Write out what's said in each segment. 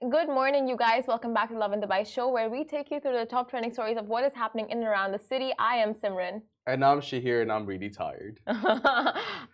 Good morning, you guys. Welcome back to Lovin Dubai show, where we take you through the top trending stories of what is happening in and around the city. I am Simran. And I'm Shahir, and I'm really tired.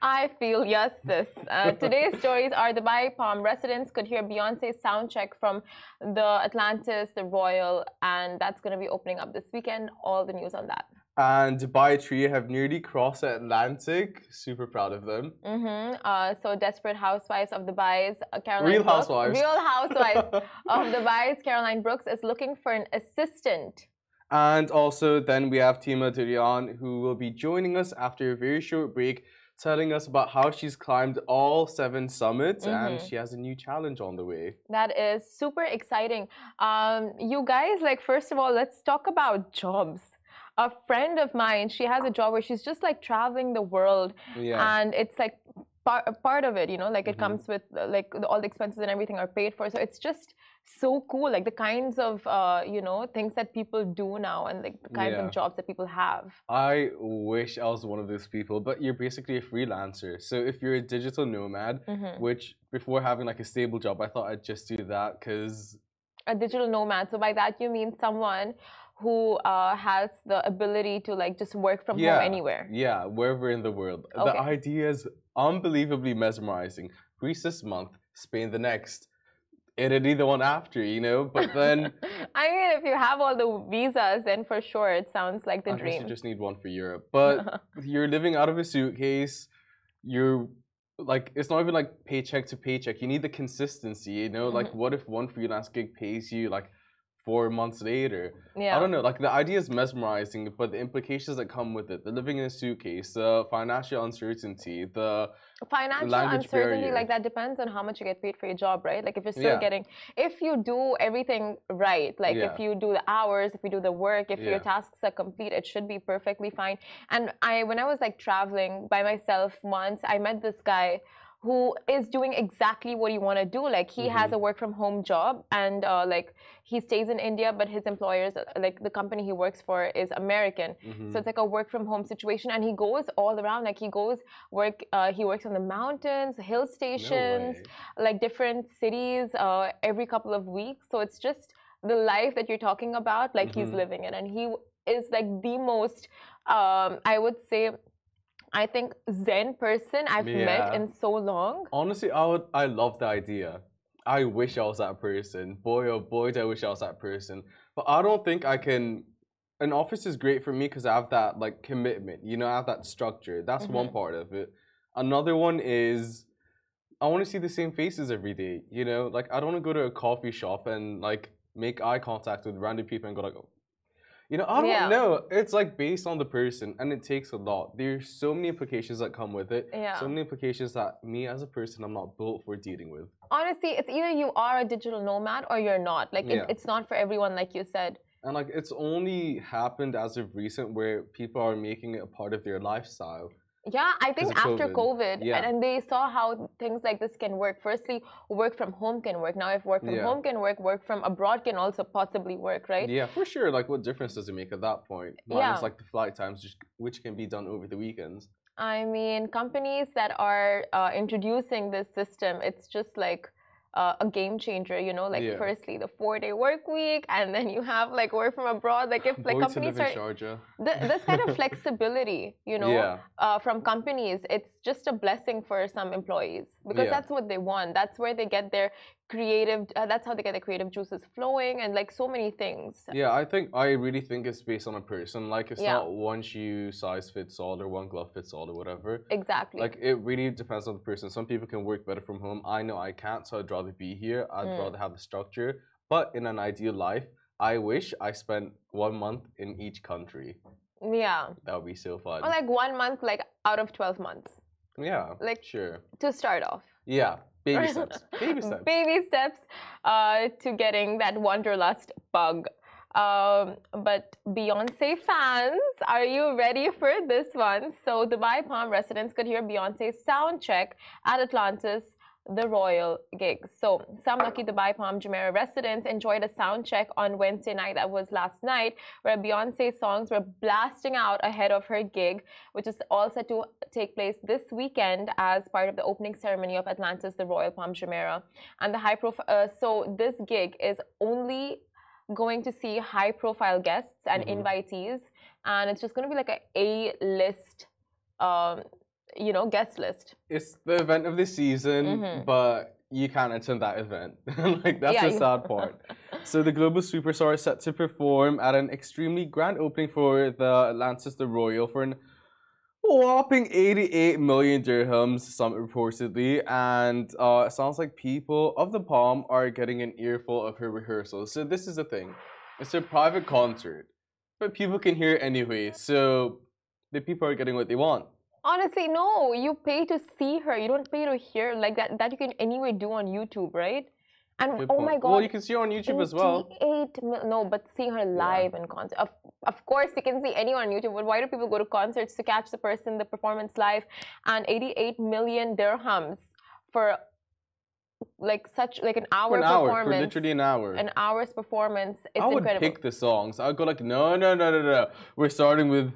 I feel yes, sis. Uh, today's stories are Dubai Palm residents could hear Beyonce's sound check from the Atlantis, the Royal, and that's going to be opening up this weekend. All the news on that. And Dubai Trio have nearly crossed the Atlantic. Super proud of them. Mm-hmm. Uh, so, Desperate Housewives of Dubai's uh, Caroline Real Brooks, Housewives. Real Housewives of Dubai's Caroline Brooks is looking for an assistant. And also, then we have Tima Deryan, who will be joining us after a very short break, telling us about how she's climbed all seven summits and Mhm. she has a new challenge on the way. That is super exciting. Um, you guys, like, first of all, let's talk about jobs. A friend of mine, she has a job where she's just like traveling the world, Yeah. and it's like part part of it, you know, like it Mhm. comes with uh, like all the expenses and everything are paid for. So it's just so cool, like the kinds of uh, you know things that people do now, and like the kinds Yeah. of jobs that people have. I wish I was one of those people, but you're basically a freelancer. So if you're a digital nomad, Mhm. which before having like a stable job, I thought I'd just do that because A digital nomad. So by that you mean someone who uh, has the ability to like just work from Yeah. home anywhere. Yeah, wherever in the world. The idea is unbelievably mesmerizing. Greece this month, Spain the next, Italy the one after, you know? But then I mean, if you have all the visas, then for sure it sounds like the I dream. you just need one for Europe. But you're living out of a suitcase. You're like it's not even like paycheck to paycheck. You need the consistency, you know? Like Mm-hmm. what if one freelance gig pays you like four months later? yeah. I don't know. Like the idea is mesmerizing, but the implications that come with it, the living in a suitcase, the financial uncertainty, the Financial uncertainty, barrier. like that depends on how much you get paid for your job, right? Like if you're still Yeah. getting, if you do everything right, like if you do the hours, if you do the work, if your tasks are complete, it should be perfectly fine. And I, when I was like traveling by myself once, I met this guy who is doing exactly what you want to do. Like he has Mm-hmm. a work from home job and uh, like he stays in India, but his employers, uh, like the company he works for, is American. Mhm. So it's like a work from home situation, and he goes all around. Like he goes work, uh, he works on the mountains, hill stations, way. like different cities uh, every couple of weeks. So it's just the life that you're talking about, like he's Mhm. living it, and he is like the most, um, I would say, I think Zen person I've met in so long. Honestly, I would. I love the idea. I wish I was that person. Boy, oh boy, do I wish I was that person. But I don't think I can. An office is great for me because I have that like commitment. You know, I have that structure. That's one Mm-hmm. part of it. Another one is I want to see the same faces every day. You know, like I don't want to go to a coffee shop and like make eye contact with random people and go like. You know, I don't Yeah. know. It's like based on the person, and it takes a lot. There's so many implications that come with it. Yeah. So many implications that me as a person, I'm not built for dealing with. Honestly, it's either you are a digital nomad or you're not. Like it, it's not for everyone, like you said. And like it's only happened as of recent where people are making it a part of their lifestyle. Yeah, I think after COVID. COVID, Yeah. and, and they saw how things like this can work. Firstly, work from home can work. Now, if work from Yeah. home can work, work from abroad can also possibly work, right? Yeah, for sure. Like, what difference does it make at that point? Yeah. Minus like the flight times, which, which can be done over the weekends. I mean, companies that are uh, introducing this system, it's just like uh, a game changer, you know. Like, Yeah. firstly, the four-day work week, and then you have like work from abroad. Like, if like Boy companies are Sharjah. th- this kind of flexibility, you know, Yeah. uh, from companies, it's just a blessing for some employees because Yeah. that's what they want. That's where they get their creative. Uh, that's how they get their creative juices flowing, and like so many things. Yeah, I think I really think it's based on a person. Like, it's Yeah. not one shoe size fits all or one glove fits all or whatever. Exactly. Like, it really depends on the person. Some people can work better from home. I know I can't, so I'd rather be here. I'd Mm. rather have the structure. But in an ideal life, I wish I spent one month in each country. yeah, That would be so fun. or like one month, like out of twelve months yeah, like- sure. to start off. Yeah, baby steps. Baby steps. Baby steps uh, to getting that wanderlust bug. Um, but Beyonce fans, are you ready for this one? So, Dubai Palm residents could hear Beyonce's sound check at Atlantis the Royal gig. So, some lucky Dubai Palm Jumeirah residents enjoyed a sound check on Wednesday night, that was last night, where Beyonce's songs were blasting out ahead of her gig, which is all set to take place this weekend as part of the opening ceremony of Atlantis, the Royal Palm Jumeirah. And the high profile, uh, so this gig is only going to see high profile guests and mm -hmm. invitees, and it's just going to be like a A list. Um, you know, guest list. It's the event of the season, mm-hmm. but you can't attend that event. like that's yeah, the sad part. so the global superstar is set to perform at an extremely grand opening for the Atlantis the Royal for an whopping 88 million dirhams, some reportedly, and uh, it sounds like people of the Palm are getting an earful of her rehearsals. So this is the thing: it's a private concert, but people can hear it anyway. So the people are getting what they want. Honestly, no. You pay to see her. You don't pay to hear like that. That you can anyway do on YouTube, right? And Good oh point. my god. Well, you can see her on YouTube as well. Eight no, but seeing her live yeah. in concert. Of, of course, you can see anyone on YouTube. But why do people go to concerts to catch the person, the performance live? And 88 million dirhams for like such like an hour for an performance. Hour, for literally an hour. An hour's performance. It's I would incredible. pick the songs. I'd go like, no, no, no, no, no. We're starting with.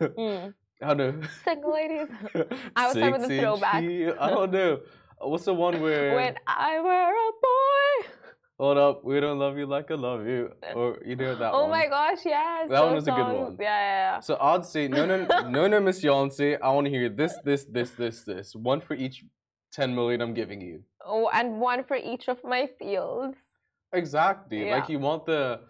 mm. I don't know. Single ladies. I was with the throwback. I don't know. Uh, what's the one where? When I were a boy. Hold up, we don't love you like I love you, uh, or you know that oh one. my gosh, yes. That one was songs. a good one. Yeah, yeah, yeah. So I'd say no, no, no, no, Miss Yoncé. I want to hear this, this, this, this, this. One for each ten million I'm giving you. Oh, and one for each of my fields. Exactly. Yeah. Like you want the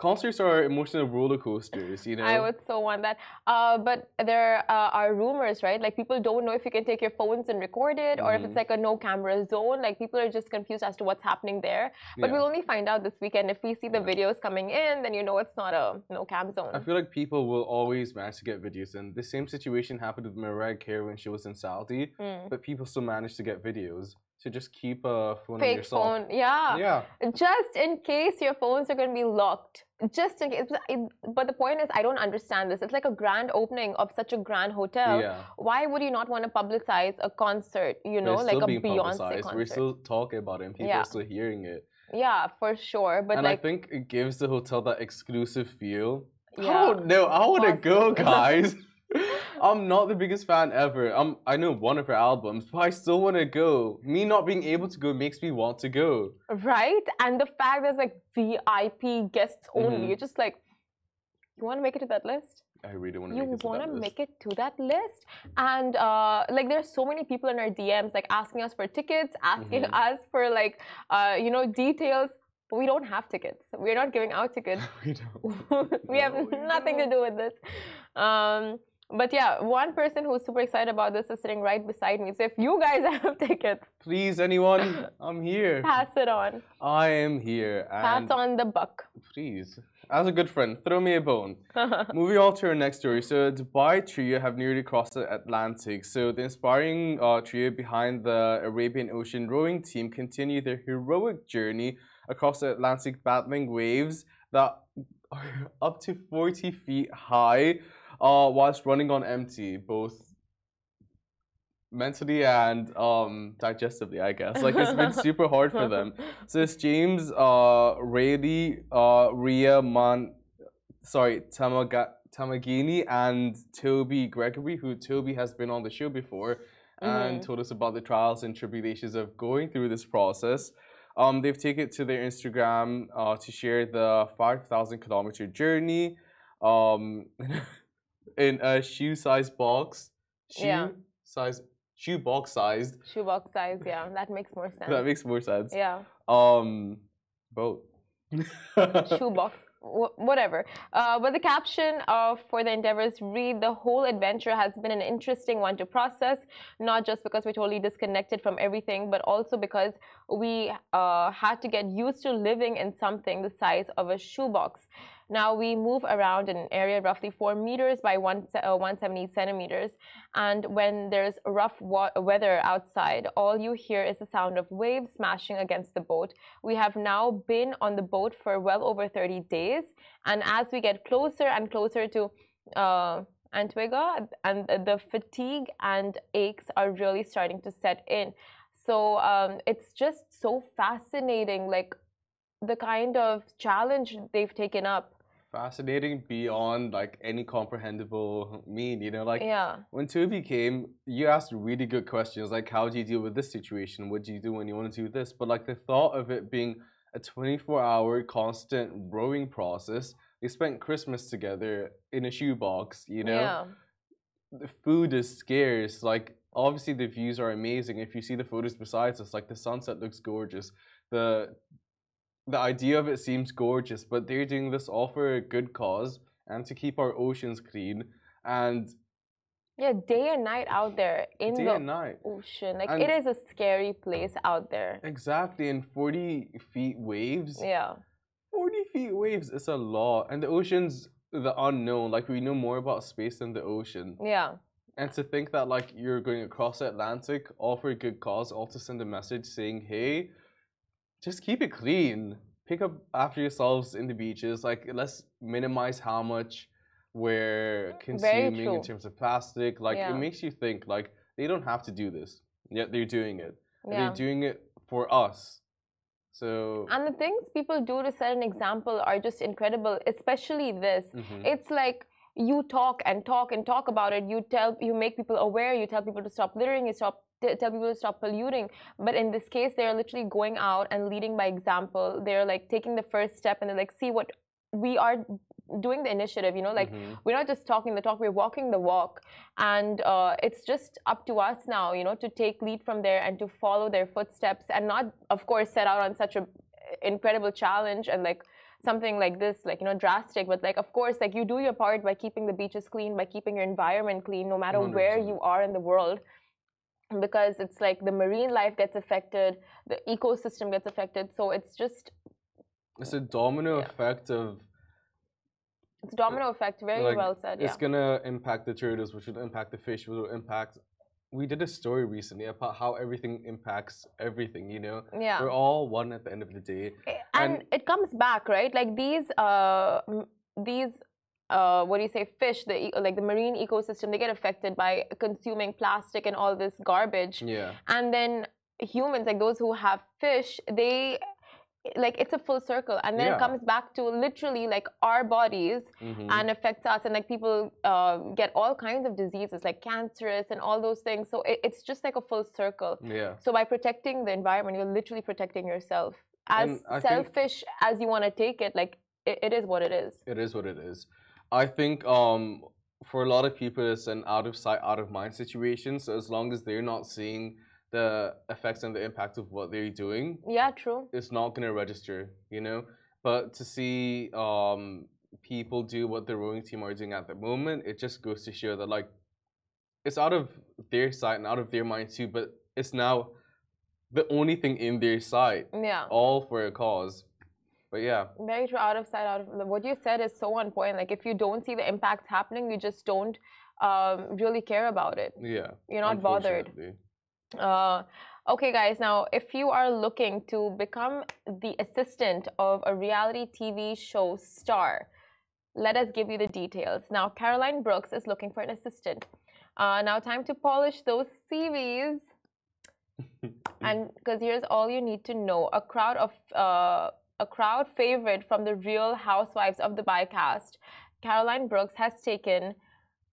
concerts are emotional roller coasters you know? i would so want that. Uh, but there uh, are rumors right? Like people don't know if you can take your phones and record it or mm. if it's mm-hmm. like a no camera zone. Like people are just confused as to what's happening there. But yeah. we'll only find out this weekend. If we see the videos coming in then you know it's not a no cam zone. I feel like people will always manage to get videos and the same situation happened with mariah carey when she was in saudi mm. but people still managed to get videos to just keep a phone Fake phone, yeah. Yeah. Just in case your phones are going to be locked. Just in case. But the point is, I don't understand this. It's like a grand opening of such a grand hotel. Yeah. Why would you not want to publicize a concert? You know, like a Beyonce concert. We're still talking about it, and people yeah. are still hearing it. Yeah, for sure. But and like, I think it gives the hotel that exclusive feel. Yeah. I don't know. I want to go, guys. I'm not the biggest fan ever. I'm I know one of her albums, but I still want to go. Me not being able to go makes me want to go. Right? And the fact there's like VIP guests only, mm-hmm. you're just like, you want to make it to that list? I really want to. You want to make it to that list, and uh, like there's so many people in our DMs like asking us for tickets, asking mm-hmm. us for like uh, you know details. But we don't have tickets. We're not giving out tickets. we don't. we no, have we nothing don't. to do with this. Um, but yeah, one person who's super excited about this is sitting right beside me. So if you guys have tickets, please, anyone, I'm here. Pass it on. I am here. Pass on the buck. Please. As a good friend, throw me a bone. Moving on to our next story. So, Dubai trio have nearly crossed the Atlantic. So, the inspiring uh, trio behind the Arabian Ocean rowing team continue their heroic journey across the Atlantic, battling waves that are up to 40 feet high uh, whilst running on empty, both mentally and um, digestively, I guess. Like it's been super hard for them. So it's James uh, Rayleigh, uh, Ria Man, sorry, Tamaga- Tamagini, and Toby Gregory, who Toby has been on the show before. And mm-hmm. told us about the trials and tribulations of going through this process. Um, they've taken it to their Instagram uh, to share the 5,000 kilometer journey. Um, in a shoe size box. Shoe yeah. size shoe box sized. Shoe box size, yeah. That makes more sense. that makes more sense. Yeah. Um both. shoe box whatever. Uh, but the caption of for the endeavors read the whole adventure has been an interesting one to process, not just because we're totally disconnected from everything, but also because we uh, had to get used to living in something the size of a shoebox. Now we move around in an area roughly 4 meters by one, uh, 170 centimeters. And when there's rough weather outside, all you hear is the sound of waves smashing against the boat. We have now been on the boat for well over 30 days. And as we get closer and closer to uh, Antigua, and the fatigue and aches are really starting to set in. So um, it's just so fascinating, like the kind of challenge they've taken up. Fascinating beyond like any comprehensible mean, you know, like Yeah, when Toby came, you asked really good questions like how do you deal with this situation? What do you do when you want to do this? But like the thought of it being a 24 hour constant rowing process, they spent Christmas together in a shoebox, you know? yeah, The food is scarce. Like obviously the views are amazing. If you see the photos besides us, like the sunset looks gorgeous. The the idea of it seems gorgeous, but they're doing this all for a good cause and to keep our oceans clean and yeah. Day and night out there in day the ocean, like And- it is a scary place out there. Exactly, and 40 feet waves. Yeah, 40 feet waves is a lot. And the ocean's the unknown. Like, we know more about space than the ocean. yeah, And to think that, like, you're going across the Atlantic, all for a good cause, all to send a message saying, hey, just keep it clean. Pick up after yourselves in the beaches. Like, let's minimize how much we're consuming in terms of plastic. Like, Yeah. it makes you think, like, they don't have to do this, yet they're doing it. Yeah. they're doing it for us. So, And the things people do to set an example are just incredible, especially this. mhm. It's like you talk and talk and talk about it. You tell, you make people aware. You tell people to stop littering. You stop tell people to stop polluting. But in this case, they're literally going out and leading by example. They're like taking the first step, and they're like, see what we are doing the initiative. You know, like Mhm. we're not just talking the talk we're walking the walk and uh, it's just up to us now you know to take lead from there and to follow their footsteps and not of course set out on such a incredible challenge and like something like this like you know drastic but like of course like you do your part by keeping the beaches clean by keeping your environment clean no matter where 100%. you are in the world because it's like the marine life gets affected the ecosystem gets affected so it's just it's a domino Yeah. effect of it's domino effect very like, well said it's yeah gonna impact the turtles, which will impact the fish, which will impact. We did a story recently about how everything impacts everything. You know, yeah we're all one at the end of the day. and, And- it comes back right like these uh m- these uh what do you say fish the like the marine ecosystem they get affected by consuming plastic and all this garbage Yeah, and then humans like those who have fish they like it's a full circle and then it comes back to literally like our bodies mhm. and affects us and like people uh, get all kinds of diseases like cancerous and all those things so it, it's just like a full circle yeah, so by protecting the environment, you're literally protecting yourself. As And I think- selfish as you want to take it, like it, it is what it is. it is what it is. I think um for a lot of people it's an out of sight, out of mind situation. So as long as they're not seeing the effects and the impact of what they're doing, Yeah, true. it's not going to register, you know. But to see um, people do what the rowing team are doing at the moment, it just goes to show that like it's out of their sight and out of their mind too. But it's now the only thing in their sight, Yeah, all for a cause. But yeah, very true. Out of sight, out of what you said is so on point. Like if you don't see the impacts happening, you just don't um, really care about it. yeah, You're not bothered. Uh, okay, guys. Now, if you are looking to become the assistant of a reality TV show star, let us give you the details. Now, Caroline Brooks is looking for an assistant. Uh, now, time to polish those CVs. and because here's all you need to know: a crowd of uh, a crowd favorite from the Real Housewives of the Cast, Caroline Brooks has taken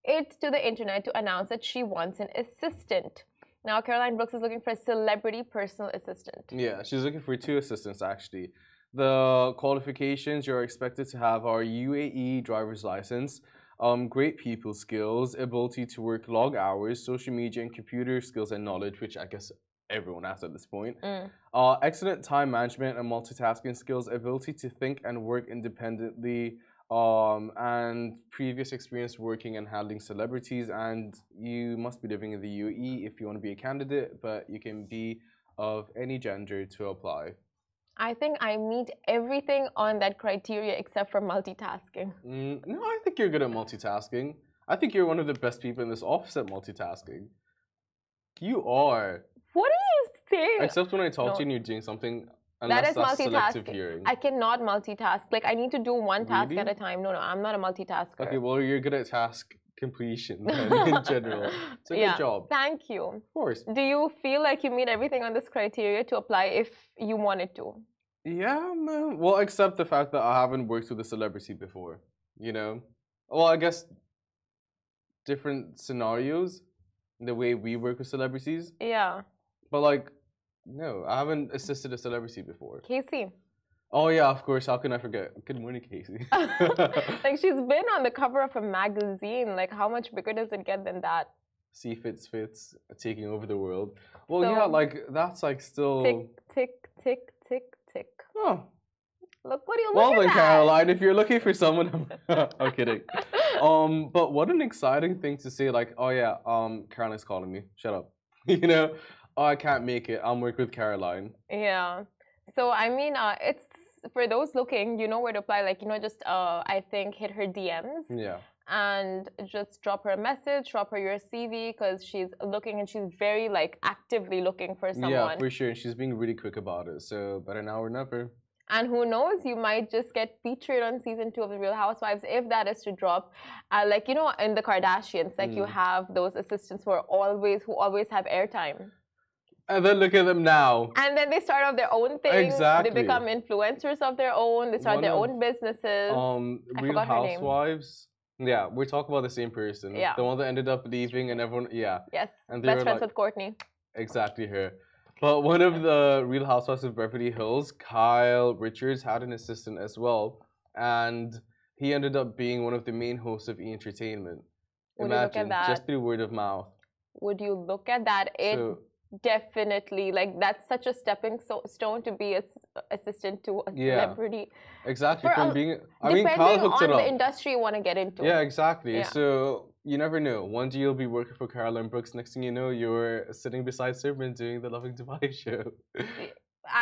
it to the internet to announce that she wants an assistant. Now, Caroline Brooks is looking for a celebrity personal assistant. Yeah, she's looking for two assistants actually. The qualifications you're expected to have are UAE driver's license, um, great people skills, ability to work long hours, social media and computer skills and knowledge, which I guess everyone has at this point. Mm. Uh, excellent time management and multitasking skills, ability to think and work independently, um, and previous experience working and handling celebrities. And you must be living in the UAE if you want to be a candidate, but you can be of any gender to apply. I think I meet everything on that criteria except for multitasking. Mm, no, I think you're good at multitasking. I think you're one of the best people in this office at multitasking. You are. What are you saying? Except when I talk No. to you and you're doing something, That unless is that's multitasking. I cannot multitask. Like I need to do one task Really? at a time. No, no, I'm not a multitasker. Okay, well, you're good at task completion in general. It's a yeah. good job. Thank you. Of course. Do you feel like you meet everything on this criteria to apply if you wanted to? Yeah, man. Uh, well, except the fact that I haven't worked with a celebrity before. You know. Well, I guess different scenarios, the way we work with celebrities. Yeah. But like, no, I haven't assisted a celebrity before. Casey. Oh yeah, of course. How can I forget? Good morning, Casey. like she's been on the cover of a magazine. Like how much bigger does it get than that? See fits fits taking over the world. Well, So- yeah, like that's like still. Tick, tick, tick, tick, tick. Oh, Look, what are you well looking then, at? Caroline, if you're looking for someone, I'm kidding. Um, but what an exciting thing to see! Like, oh yeah, um, Caroline's calling me. Shut up. you know, oh I can't make it. I'm working with Caroline. Yeah. So I mean, uh, it's for those looking, you know where to apply. Like you know, just uh, I think hit her DMs Yeah. and just drop her a message, drop her your CV because she's looking and she's very like actively looking for someone. Yeah, for sure. And she's being really quick about it. So better now or never. And who knows, you might just get featured on season two of The Real Housewives if that is to drop. Uh, like you know, in the Kardashians, like you Mm. have those assistants who are always who always have airtime. And then look at them now. And then they start off their own thing. Exactly. They become influencers of their own. They start One their of, own businesses. Um, I Real forgot her name. Housewives. Yeah, we're talking about the same person. Yeah. The one that ended up leaving and everyone. Yeah. yes. And they Best friends like, with Courtney. Exactly her. But one of the Real Housewives of Beverly Hills, Kyle Richards, had an assistant as well, and he ended up being one of the main hosts of E Entertainment. Would you look at Imagine that? just through word of mouth. Would you look at that? It so definitely like that's such a stepping so- stone to be a s- assistant to a Yeah. celebrity. exactly For from a- being, I mean, Kyle Depending hooked on it the industry you want to get into. Yeah, exactly. Yeah. So you never know. One day you'll be working for Caroline Brooks. Next thing you know, you're sitting beside Serban doing the Lovin Dubai show.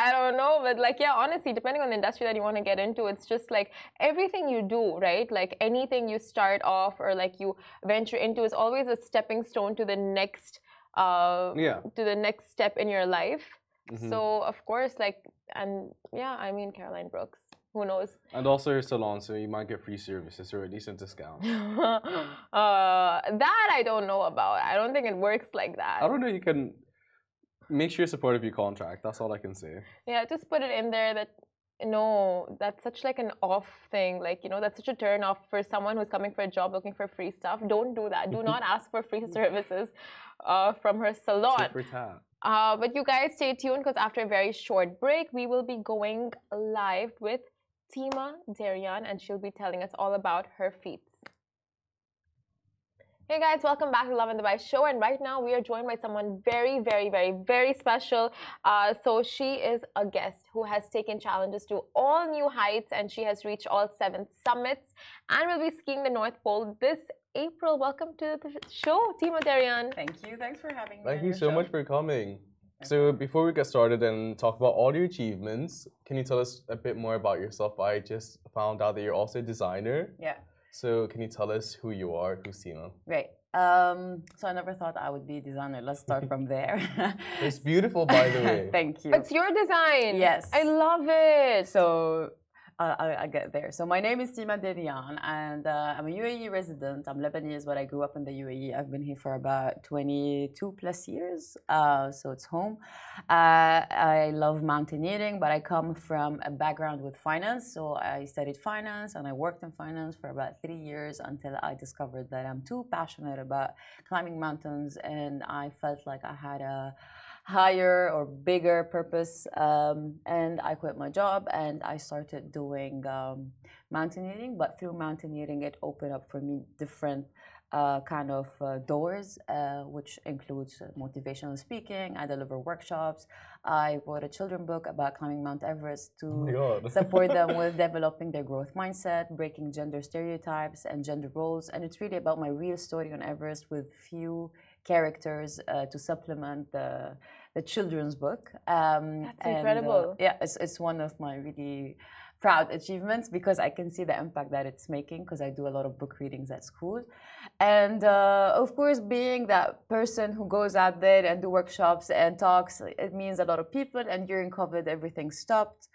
I don't know, but like, yeah, honestly, depending on the industry that you want to get into, it's just like everything you do, right? Like anything you start off or like you venture into is always a stepping stone to the next, uh, yeah. to the next step in your life. mhm. So of course, like, and yeah, I mean Caroline Brooks. Who knows? and also your salon, so you might get free services or a decent discount. uh, that I don't know about. I don't think it works like that. I don't know. You can make sure you're supportive of your contract. That's all I can say. Yeah, just put it in there that no, that's such like an off thing. Like, you know, that's such a turn off for someone who's coming for a job looking for free stuff. Don't do that. Do not ask for free services uh, from her salon. Uh, but you guys stay tuned because after a very short break, we will be going live with Tima Deryan and she'll be telling us all about her feats. Hey guys, welcome back to Lovin Dubai show. And right now we are joined by someone very, very, very, very special. Uh, so she is a guest who has taken challenges to all new heights and she has reached all seven summits and will be skiing the North Pole this April. Welcome to the show, Tima Deryan. Thank you. Thanks for having me. Thank you so show. much for coming. So before we get started and talk about all your achievements, can you tell us a bit more about yourself? I just found out that you're also a designer. Yeah, So can you tell us who you are, who's Tima? great. Um, so I never thought I would be a designer. Let's start from there. It's beautiful, by the way. Thank you. It's your design. Yes. I love it. So uh, I, I get there. So my name is Tima Deryan, and uh, I'm a UAE resident. I'm Lebanese, but I grew up in the UAE. I've been here for about 22 plus years, uh, so it's home. Uh, I love mountaineering, but I come from a background with finance. So I studied finance and I worked in finance for about three years until I discovered that I'm too passionate about climbing mountains, and I felt like I had a higher or bigger purpose. Um, and I quit my job and I started doing um, mountaineering. But through mountaineering, it opened up for me different uh, kind of uh, doors, uh, which includes motivational speaking. I deliver workshops. I wrote a children book about climbing Mount Everest to Oh support them with developing their growth mindset, breaking gender stereotypes and gender roles. And it's really about my real story on Everest with few characters uh, to supplement the the children's book. Um, That's and, uh, incredible. yeah, it's, it's one of my really proud achievements because I can see the impact that it's making because I do a lot of book readings at school. And uh, of course, being that person who goes out there and do workshops and talks, it means a lot of people. And during COVID, everything stopped.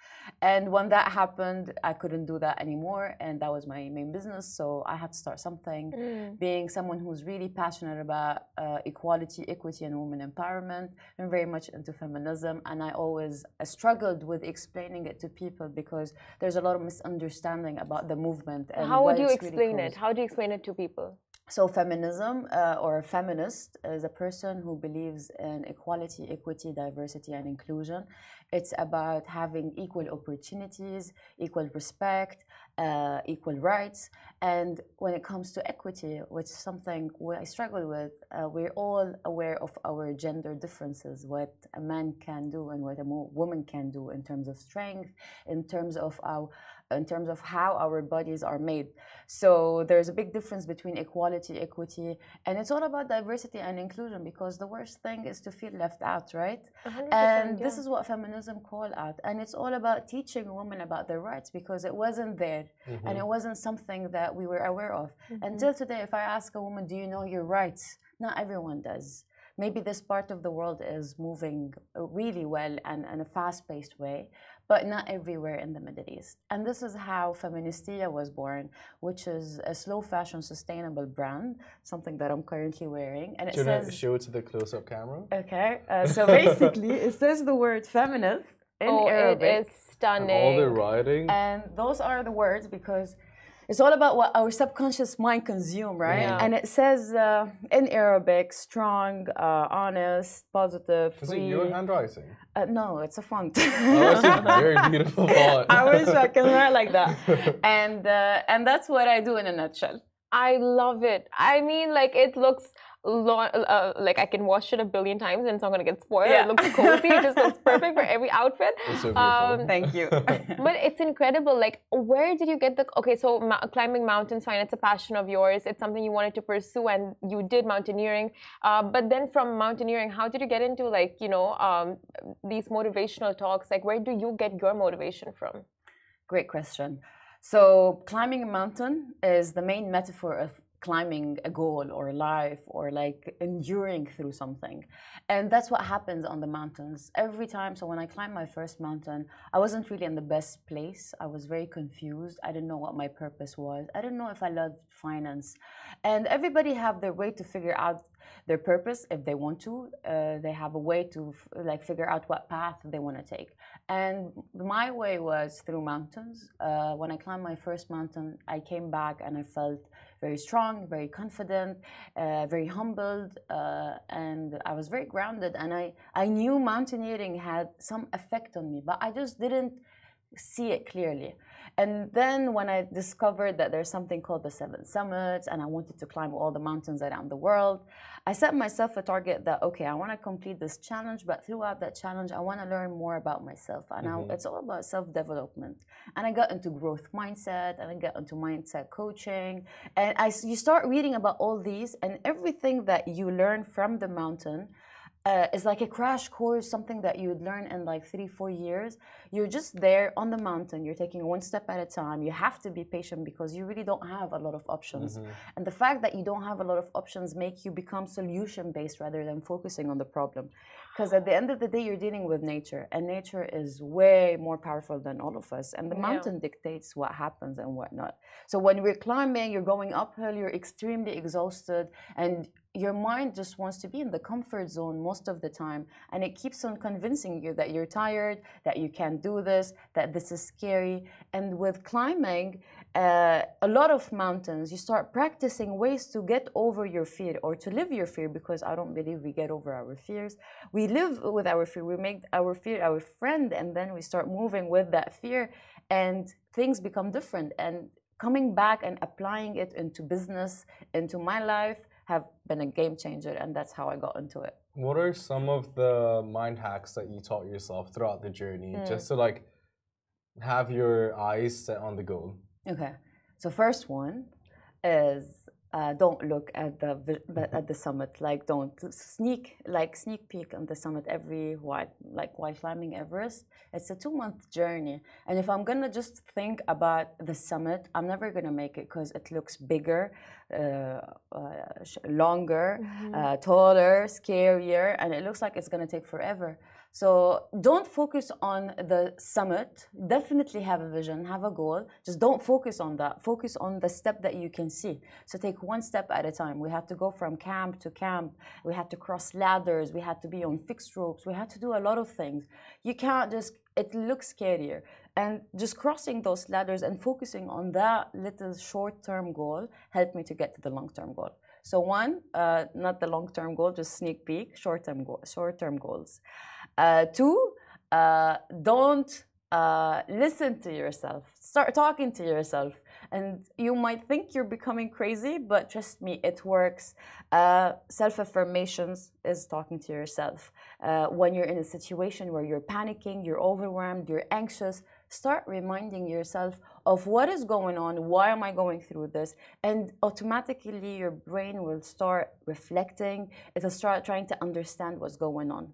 And when that happened, I couldn't do that anymore. And that was my main business. So I had to start something. Mm. Being someone who's really passionate about uh, equality, equity, and women empowerment, I'm very much into feminism. And I always uh, struggled with explaining it to people because there's a lot of misunderstanding about the movement. And How would you it's really explain it? How do you explain it to people? So, feminism uh, or a feminist is a person who believes in equality, equity, diversity, and inclusion. It's about having equal opportunities, equal respect, uh, equal rights. And when it comes to equity, which is something I struggle with, uh, we're all aware of our gender differences, what a man can do and what a woman can do in terms of strength, in terms of our in terms of how our bodies are made. So there's a big difference between equality, equity, and it's all about diversity and inclusion because the worst thing is to feel left out, right? 100%, And this is what feminism call out. And it's all about teaching women about their rights because it wasn't there and it wasn't something that we were aware of. Mm-hmm. Until today, if I ask a woman, Do you know your rights? Not everyone does. Maybe this part of the world is moving really well and in a fast paced way, but not everywhere in the Middle East. And this is how Feministia was born, which is a slow fashion sustainable brand, something that I'm currently wearing. And it Do you want says, to show it to the close up camera? okay, uh, so basically it says the word feminist in oh, Arabic. it is And stunning. all the writing. And those are the words because it's all about what our subconscious mind consume, right? Yeah. And it says uh, in Arabic, strong, uh, honest, positive, Is free. it your handwriting? Uh, no, it's a font. Oh, it's a very beautiful font. I wish I can write like that. And uh, and that's what I do in a nutshell. I love it. I mean, like it looks lo- uh, like I can wash it a billion times and it's not gonna get spoiled. Yeah. It looks cozy. it just looks perfect for every outfit. So. Um, Thank you. But it's incredible. Like, where did you get the? Okay, so ma- climbing mountains, fine. It's a passion of yours. It's something you wanted to pursue, and you did mountaineering. Uh, but then from mountaineering, how did you get into like you know um, these motivational talks? Like, where do you get your motivation from? Great question. So, climbing a mountain is the main metaphor of climbing a goal or life or like enduring through something. And that's what happens on the mountains every time. So, when I climbed my first mountain, I wasn't really in the best place. I was very confused. I didn't know what my purpose was. I didn't know if I loved finance. And everybody have their way to figure out their purpose if they want to. Uh, they have a way to like figure out what path they want to take. And my way was through mountains. Uh, when I climbed my first mountain, I came back and I felt very strong, very confident, uh, very humbled, uh, and I was very grounded. And I, I knew mountaineering had some effect on me, but I just didn't see it clearly. And then when I discovered that there's something called the Seven Summits, and I wanted to climb all the mountains around the world, I set myself a target that okay, I want to complete this challenge, but throughout that challenge, I want to learn more about myself. And I, mm-hmm. it's all about self-development. And I got into growth mindset, and I got into mindset coaching, and I you start reading about all these, and everything that you learn from the mountain uh, is like a crash course, something that you would learn in like three, four years. You're just there on the mountain. You're taking one step at a time. You have to be patient because you really don't have a lot of options. And the fact that you don't have a lot of options make you become solution based rather than focusing on the problem. Because at the end of the day, you're dealing with nature, and nature is way more powerful than all of us. And the Yeah. mountain dictates what happens and what not. So when we're climbing, you're going uphill, you're extremely exhausted, and your mind just wants to be in the comfort zone most of the time. And it keeps on convincing you that you're tired, that you can't do this, that this is scary. And with climbing, uh, a lot of mountains, you start practicing ways to get over your fear or to live your fear because I don't believe we get over our fears. We live with our fear, we make our fear our friend, and then we start moving with that fear, and things become different. And coming back and applying it into business, into my life, have been a game changer, and that's how I got into it. What are some of the mind hacks that you taught yourself throughout the journey just to like have your eyes set on the goal? Okay. So first one is uh, don't look at the, the at the summit. Like don't sneak like sneak peek on the summit every while like while climbing Everest. It's a two month journey, and if I'm gonna just think about the summit, I'm never gonna make it because it looks bigger, uh, uh, longer, mm-hmm. Uh, taller, scarier, and it looks like it's gonna take forever. So don't focus on the summit. Definitely have a vision, have a goal. Just don't focus on that. Focus on the step that you can see. So take one step at a time. We had to go from camp to camp. We had to cross ladders. We had to be on fixed ropes. We had to do a lot of things. You can't just, it looks scarier. And just crossing those ladders and focusing on that little short term goal helped me to get to the long term goal. So one, uh, not the long term goal, just sneak peek, short term short term goals. Uh, two, uh, don't uh, listen to yourself. Start talking to yourself. And you might think you're becoming crazy, but trust me, it works. Uh, Self affirmations is talking to yourself. Uh, when you're in a situation where you're panicking, you're overwhelmed, you're anxious, start reminding yourself of what is going on, why am I going through this, and automatically your brain will start reflecting, it'll start trying to understand what's going on.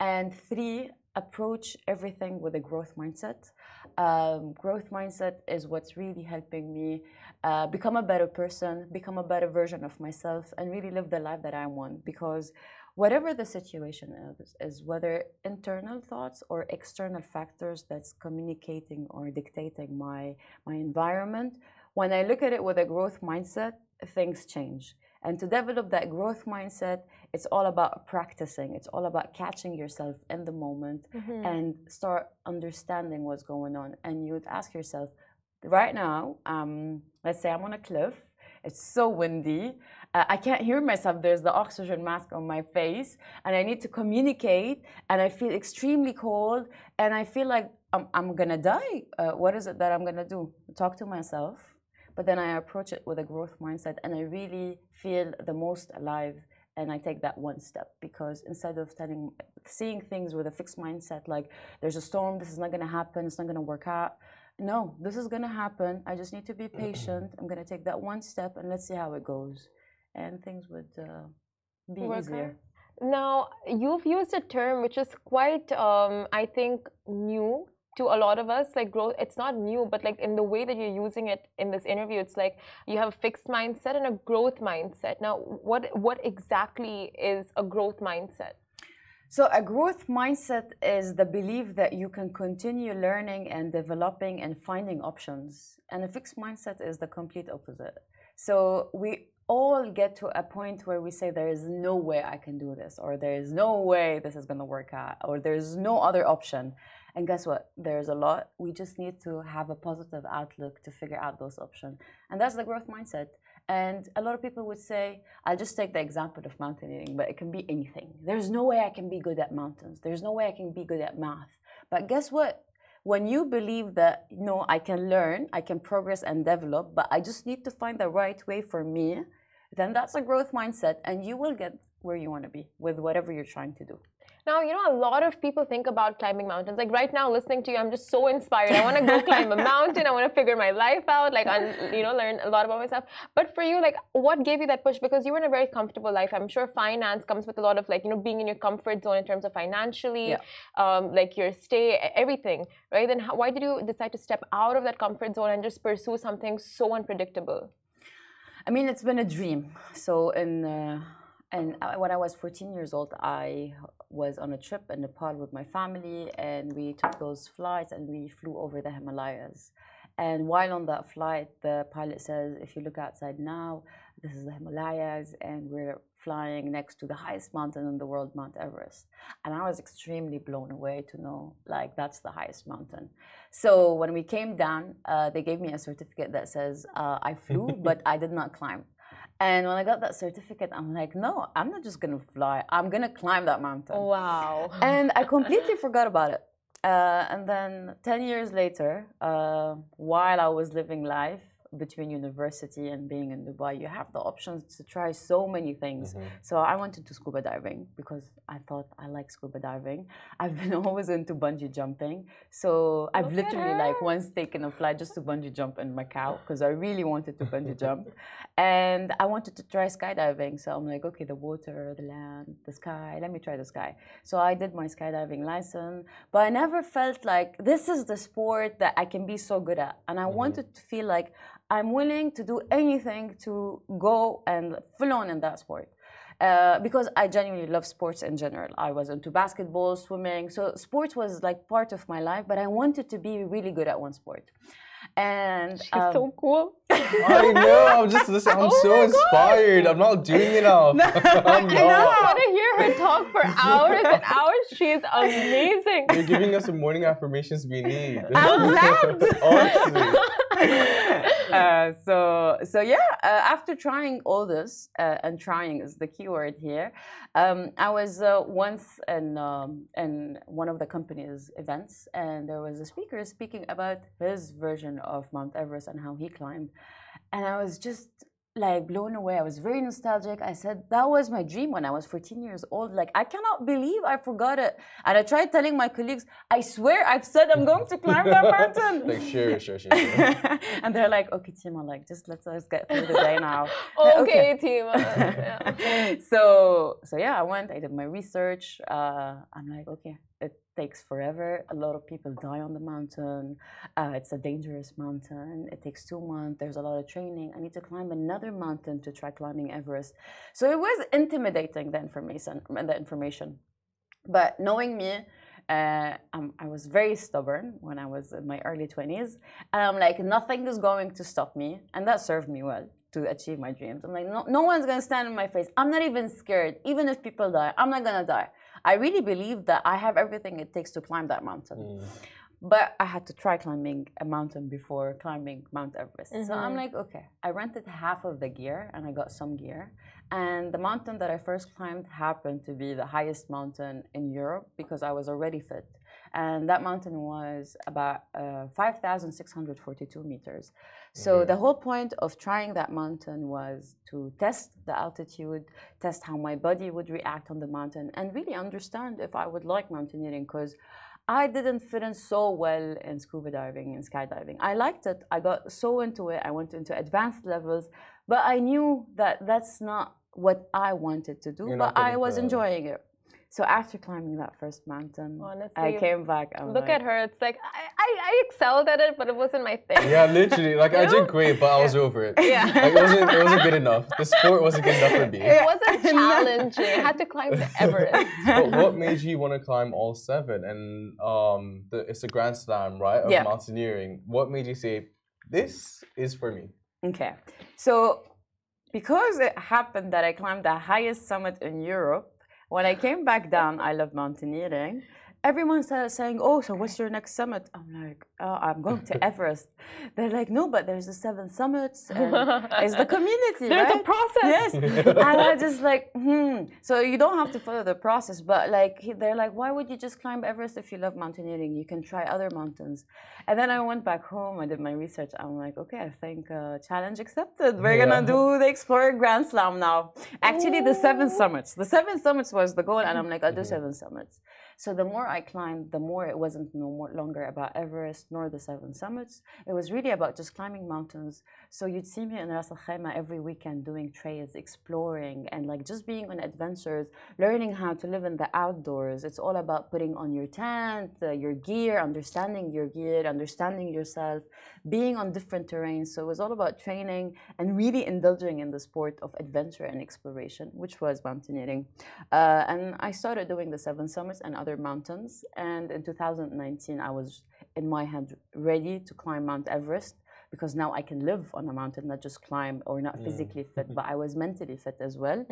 And three, approach everything with a growth mindset. Um, growth mindset is what's really helping me uh, become a better person, become a better version of myself, and really live the life that I want. Because whatever the situation is, is whether internal thoughts or external factors that's communicating or dictating my my environment, when I look at it with a growth mindset, things change. And to develop that growth mindset, it's all about practicing. It's all about catching yourself in the moment mm-hmm. and start understanding what's going on. And you would ask yourself, right now, um, let's say I'm on a cliff, it's so windy. Uh, I can't hear myself. There's the oxygen mask on my face, and I need to communicate, and I feel extremely cold, and I feel like I'm, I'm gonna die. Uh, what is it that I'm gonna do? Talk to myself but then I approach it with a growth mindset and I really feel the most alive and I take that one step because instead of telling, seeing things with a fixed mindset, like there's a storm, this is not going to happen, it's not going to work out. No, this is going to happen. I just need to be patient. I'm going to take that one step and let's see how it goes. And things would uh, be work easier. Out. Now, you've used a term which is quite, um, I think, new to a lot of us like growth it's not new but like in the way that you're using it in this interview it's like you have a fixed mindset and a growth mindset. Now what what exactly is a growth mindset? So a growth mindset is the belief that you can continue learning and developing and finding options. And a fixed mindset is the complete opposite. So we all get to a point where we say there is no way I can do this, or there is no way this is going to work out, or there is no other option. And guess what? There's a lot. We just need to have a positive outlook to figure out those options. And that's the growth mindset. And a lot of people would say, I'll just take the example of mountaineering, but it can be anything. There's no way I can be good at mountains. There's no way I can be good at math. But guess what? When you believe that, you no, I can learn, I can progress and develop, but I just need to find the right way for me, then that's a growth mindset and you will get where you want to be with whatever you're trying to do. Now, you know, a lot of people think about climbing mountains. Like right now, listening to you, I'm just so inspired. I want to go climb a mountain. I want to figure my life out, like, un, you know, learn a lot about myself. But for you, like, what gave you that push? Because you were in a very comfortable life. I'm sure finance comes with a lot of, like, you know, being in your comfort zone in terms of financially, yeah. um, like your stay, everything, right? Then how, why did you decide to step out of that comfort zone and just pursue something so unpredictable? I mean, it's been a dream. So in. Uh and when I was 14 years old, I was on a trip in Nepal with my family, and we took those flights and we flew over the Himalayas. And while on that flight, the pilot says, if you look outside now, this is the Himalayas, and we're flying next to the highest mountain in the world, Mount Everest. And I was extremely blown away to know, like, that's the highest mountain. So when we came down, uh, they gave me a certificate that says uh, I flew, but I did not climb. And when I got that certificate, I'm like, no, I'm not just gonna fly. I'm gonna climb that mountain. Wow. And I completely forgot about it. Uh, and then 10 years later, uh, while I was living life, between university and being in Dubai, you have the options to try so many things. Mm-hmm. So I wanted to scuba diving because I thought I like scuba diving. I've been always into bungee jumping. So I've Look at literally like once taken a flight just to bungee jump in Macau because I really wanted to bungee jump. And I wanted to try skydiving. So I'm like, okay, the water, the land, the sky, let me try the sky. So I did my skydiving license, but I never felt like this is the sport that I can be so good at. And I wanted to feel like I'm willing to do anything to go and full on in that sport. Uh, because I genuinely love sports in general. I was into basketball, swimming, so sports was like part of my life. But I wanted to be really good at one sport, and She's um, so cool. I know. I'm just listening. I'm Oh so my God. inspired. I'm not doing enough. I'm I just want to hear her talk for hours and hours. She's amazing. You're giving us the morning affirmations we need. I'm glad. Uh, so so yeah uh, after trying all this uh, and trying is the key word here um, i was uh, once in um, in one of the company's events and there was a speaker speaking about his version of mount everest and how he climbed. And i was just like blown away. I was very nostalgic. I said that was my dream when I was 14 years old. Like I cannot believe I forgot it. And I tried telling my colleagues, I swear I've said I'm going to climb that mountain. like sure, sure, sure. sure. and they're like, okay, Tima, like just let us get through the day now. Okay, team. Uh, yeah. so so yeah, I went. I did my research. Uh, I'm like, okay, it takes forever. A lot of people die on the mountain. Uh, it's a dangerous mountain. It takes two months. There's a lot of training. I need to climb another mountain to try climbing Everest. So it was intimidating the information. The information, but knowing me. Uh, um, I was very stubborn when I was in my early 20s. And I'm like, nothing is going to stop me. And that served me well to achieve my dreams. I'm like, no, no one's going to stand in my face. I'm not even scared. Even if people die, I'm not going to die. I really believe that I have everything it takes to climb that mountain. Mm. But I had to try climbing a mountain before climbing Mount Everest. So I'm Mhm. like, okay. I rented half of the gear and I got some gear. And the mountain that I first climbed happened to be the highest mountain in Europe because I was already fit. And that mountain was about uh, 5,642 meters. So Okay. the whole point of trying that mountain was to test the altitude, test how my body would react on the mountain, and really understand if I would like mountaineering because I didn't fit in so well in scuba diving and skydiving. I liked it. I got so into it. I went into advanced levels, but I knew that that's not what I wanted to do. You're but I was enjoying it. So after climbing that first mountain, I came back. I'm Look like, at her. It's like I, I, I excelled at it, but it wasn't my thing. Yeah, literally. Like I You did great, but I was over it. Yeah. Like, it wasn't. It wasn't good enough. The sport wasn't good enough for me. It wasn't challenging. I had to climb the Everest. But what made you want to climb all seven? And um, the, it's a grand slam, right? Of Yeah. mountaineering. What made you say this is for me? Okay. So because it happened that I climbed the highest summit in Europe, when I came back down, I love mountaineering. Everyone started saying, "Oh, so what's your next summit?" I'm like, oh, "I'm going to Everest." They're like, "No, but there's the seven summits, and it's the community, There's right?" a process. Yes, and I just like, hmm. So you don't have to follow the process, but like they're like, why would you just climb Everest if you love mountaineering? You can try other mountains. And then I went back home. I did my research. I'm like, okay, I think uh, challenge accepted. We're gonna do the Explorer Grand Slam now. Actually, the seven summits. The seven summits was the goal, and I'm like, I'll do seven summits. So the more I climbed, the more it wasn't no more longer about Everest nor the seven summits. It was really about just climbing mountains. So you'd see me in Ras Al Khaimah every weekend doing trails, exploring, and like just being on adventures, learning how to live in the outdoors. It's all about putting on your tent, uh, your gear, understanding your gear, understanding yourself, being on different terrains. So it was all about training and really indulging in the sport of adventure and exploration, which was mountaineering. Uh, and I started doing the seven summits and other mountains. And in 2019, I was in my head ready to climb Mount Everest because now I can live on a mountain, not just climb or not physically fit, but I was mentally fit as well.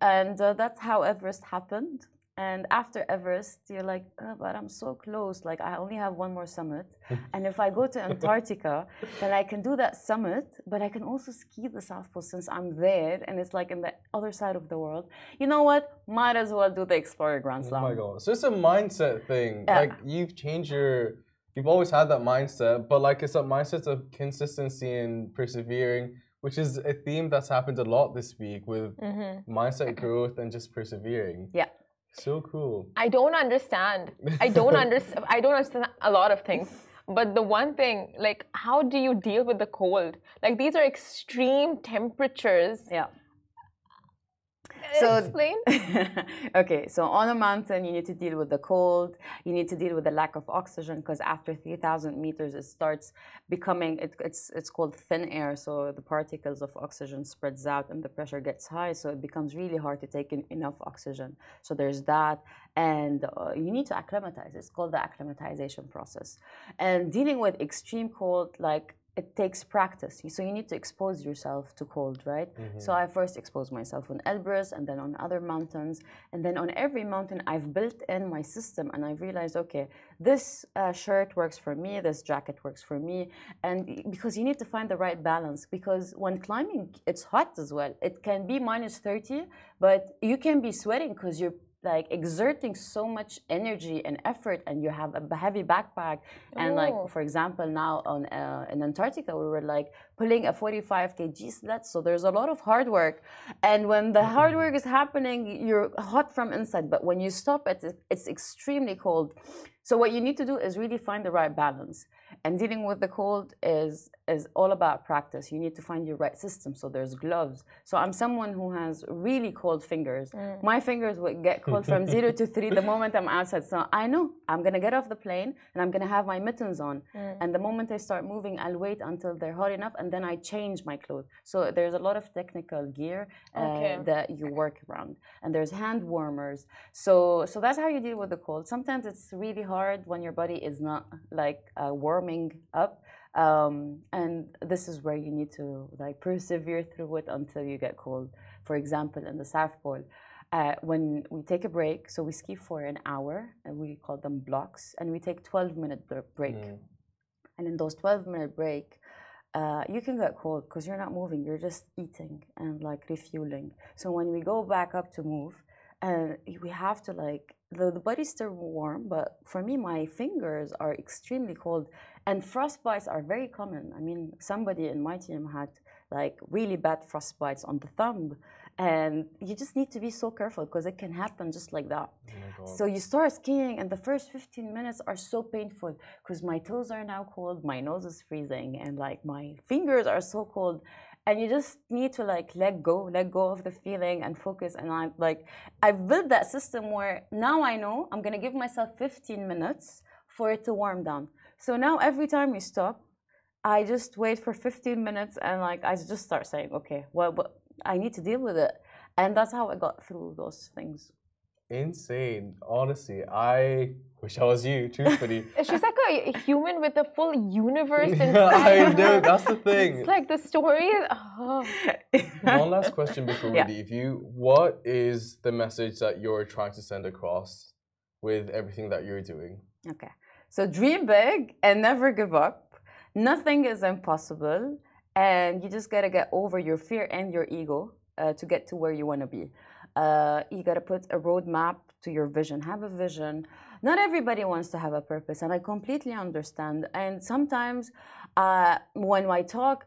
And uh, that's how Everest happened. And after Everest, you're like, oh, but I'm so close. Like, I only have one more summit. and if I go to Antarctica, then I can do that summit, but I can also ski the South Pole since I'm there and it's like in the other side of the world. You know what? Might as well do the Explorer Grand Slam. Oh my god! So it's a mindset thing. Yeah. Like you've changed your you've always had that mindset, but like it's a mindset of consistency and persevering, which is a theme that's happened a lot this week with Mm-hmm. mindset growth and just persevering. Yeah. So cool. I don't understand. I don't understand. I don't understand a lot of things. But the one thing, like, how do you deal with the cold? Like, these are extreme temperatures. Yeah. So- Explain. okay, so on a mountain, you need to deal with the cold. You need to deal with the lack of oxygen because after 3,000 meters, it starts becoming it, it's it's called thin air. So the particles of oxygen spreads out and the pressure gets high. So it becomes really hard to take in enough oxygen. So there's that, and uh, you need to acclimatize. It's called the acclimatization process. And dealing with extreme cold, like it takes practice. So you need to expose yourself to cold, right? So I first exposed myself on Elbrus and then on other mountains. And then on every mountain, I've built in my system and I've realized, okay, this uh, shirt works for me, this jacket works for me. And because you need to find the right balance, because when climbing, it's hot as well. It can be minus 30, but you can be sweating because you're like exerting so much energy and effort and you have a heavy backpack and like Oh. for example now on uh, in antarctica we were like pulling a 45 kg sled. So there's a lot of hard work. And when the mm-hmm. hard work is happening you're hot from inside. But when you stop it it's extremely cold. So what you need to do is really find the right balance. And dealing with the cold is is all about practice. You need to find your right system. So there's gloves. So i'm someone who has really cold fingers. Mm. My fingers would get cold from 0 to 3 the moment i'm outside. So i know i'm going to get off the plane and i'm going to have my mittens on. Mm. And the moment i start moving i'll wait until they're hot enough and then i change my clothes. So there's a lot of technical gear uh, Okay. that you work around and there's hand warmers. So so that's how you deal with the cold. Sometimes it's really hard when your body is not like uh, warming up um, and this is where you need to like persevere through it until you get cold. For example in the south pole uh, when we take a break so we ski for an hour and we call them blocks and we take 12 minute br- break. And in those 12 minute break uh, you can get cold because you're not moving you're just eating and like refueling. So when we go back up to move and we have to like the, the body's still warm but for me my fingers are extremely cold and frostbites are very common. I mean somebody in my team had like really bad frostbites on the thumb and you just need to be so careful because it can happen just like that oh so you start skiing, and the first 15 minutes are so painful because my toes are now cold, my nose is freezing, and like my fingers are so cold. And you just need to like let go, let go of the feeling and focus. And I'm like, I've built that system where now I know I'm gonna give myself 15 minutes for it to warm down. So now every time you stop, I just wait for 15 minutes and like I just start saying, okay, well, but I need to deal with it. And that's how I got through those things. Insane. Honestly, I wish I was you, truthfully. She's like a human with a full universe I inside. know, her. that's the thing. It's like the story. Oh. One last question before Yeah. we leave you. What is the message that you're trying to send across with everything that you're doing? Okay. So dream big and never give up. Nothing is impossible. And you just got to get over your fear and your ego uh, to get to where you want to be. Uh, you got to put a roadmap to your vision. Have a vision. Not everybody wants to have a purpose, and I completely understand. And sometimes uh, when I talk,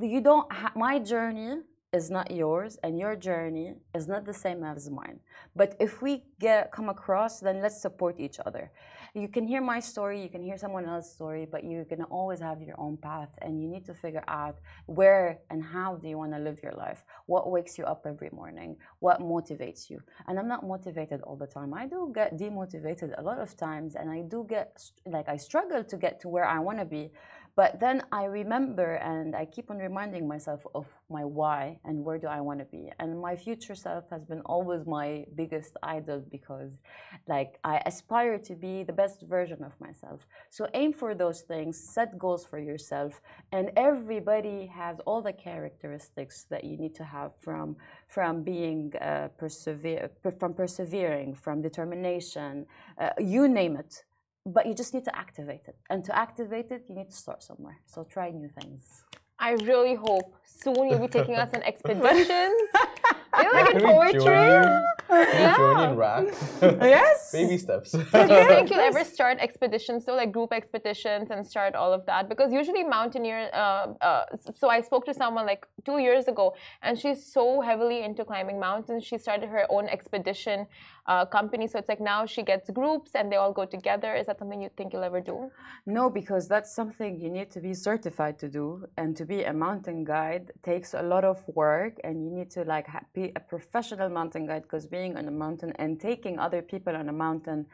you don't. Ha- my journey is not yours, and your journey is not the same as mine. But if we get come across, then let's support each other. You can hear my story, you can hear someone else's story, but you can always have your own path, and you need to figure out where and how do you want to live your life. What wakes you up every morning? What motivates you? And I'm not motivated all the time. I do get demotivated a lot of times, and I do get like I struggle to get to where I want to be. But then I remember and I keep on reminding myself of my why and where do I want to be. And my future self has been always my biggest idol because like I aspire to be the best version of myself. So aim for those things, set goals for yourself, and everybody has all the characteristics that you need to have from from being uh, persevere from persevering, from determination, uh, you name it but you just need to activate it. And to activate it, you need to start somewhere. So try new things. I really hope soon you'll be taking us on expeditions. You like in Can poetry? join? Yeah. join in rap? yes. Baby steps. Do you think you'll ever start expeditions, so like group expeditions, and start all of that? Because usually mountaineer. Uh, uh, so I spoke to someone like two years ago, and she's so heavily into climbing mountains. She started her own expedition uh, company. So it's like now she gets groups, and they all go together. Is that something you think you'll ever do? No, because that's something you need to be certified to do, and to be a mountain guide takes a lot of work, and you need to like ha- be a professional mountain guide. Because being on a mountain and taking other people on a mountain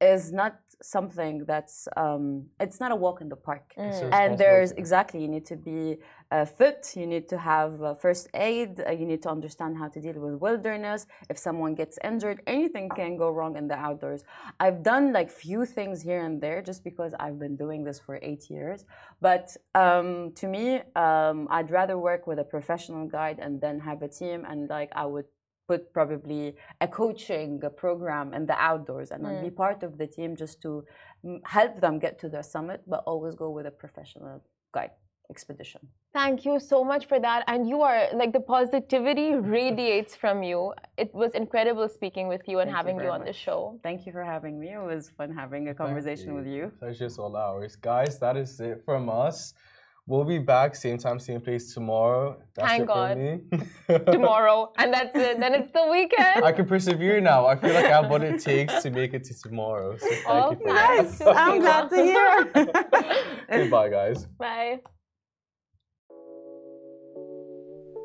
is not something that's um, it's not a walk in the park. A And there's exactly you need to be uh, fit. You need to have uh, first aid. Uh, you need to understand how to deal with wilderness. If someone gets injured, anything can go wrong in the outdoors. I've done like few things here and there just because I've been doing this for eight years. But um, to me, um, I'd rather work with a professional guide and then have a team. And like I would put probably a coaching program in the outdoors and I'd be part of the team just to mm, help them get to the summit, but always go with a professional guide expedition. Thank you so much for that. And you are like the positivity radiates from you. It was incredible speaking with you and Thank having you, very on the show. Thank you for having me. It was fun having a conversation with you. Pleasure's all ours. Guys, that is it from us. We'll be back same time, same place tomorrow. That's Thank it God. me. Tomorrow, and that's it. Then it's the weekend. I can persevere now. I feel like I have what it takes to make it to tomorrow. So thank Oh, you for nice. that. I'm glad to hear. Goodbye, guys. Bye.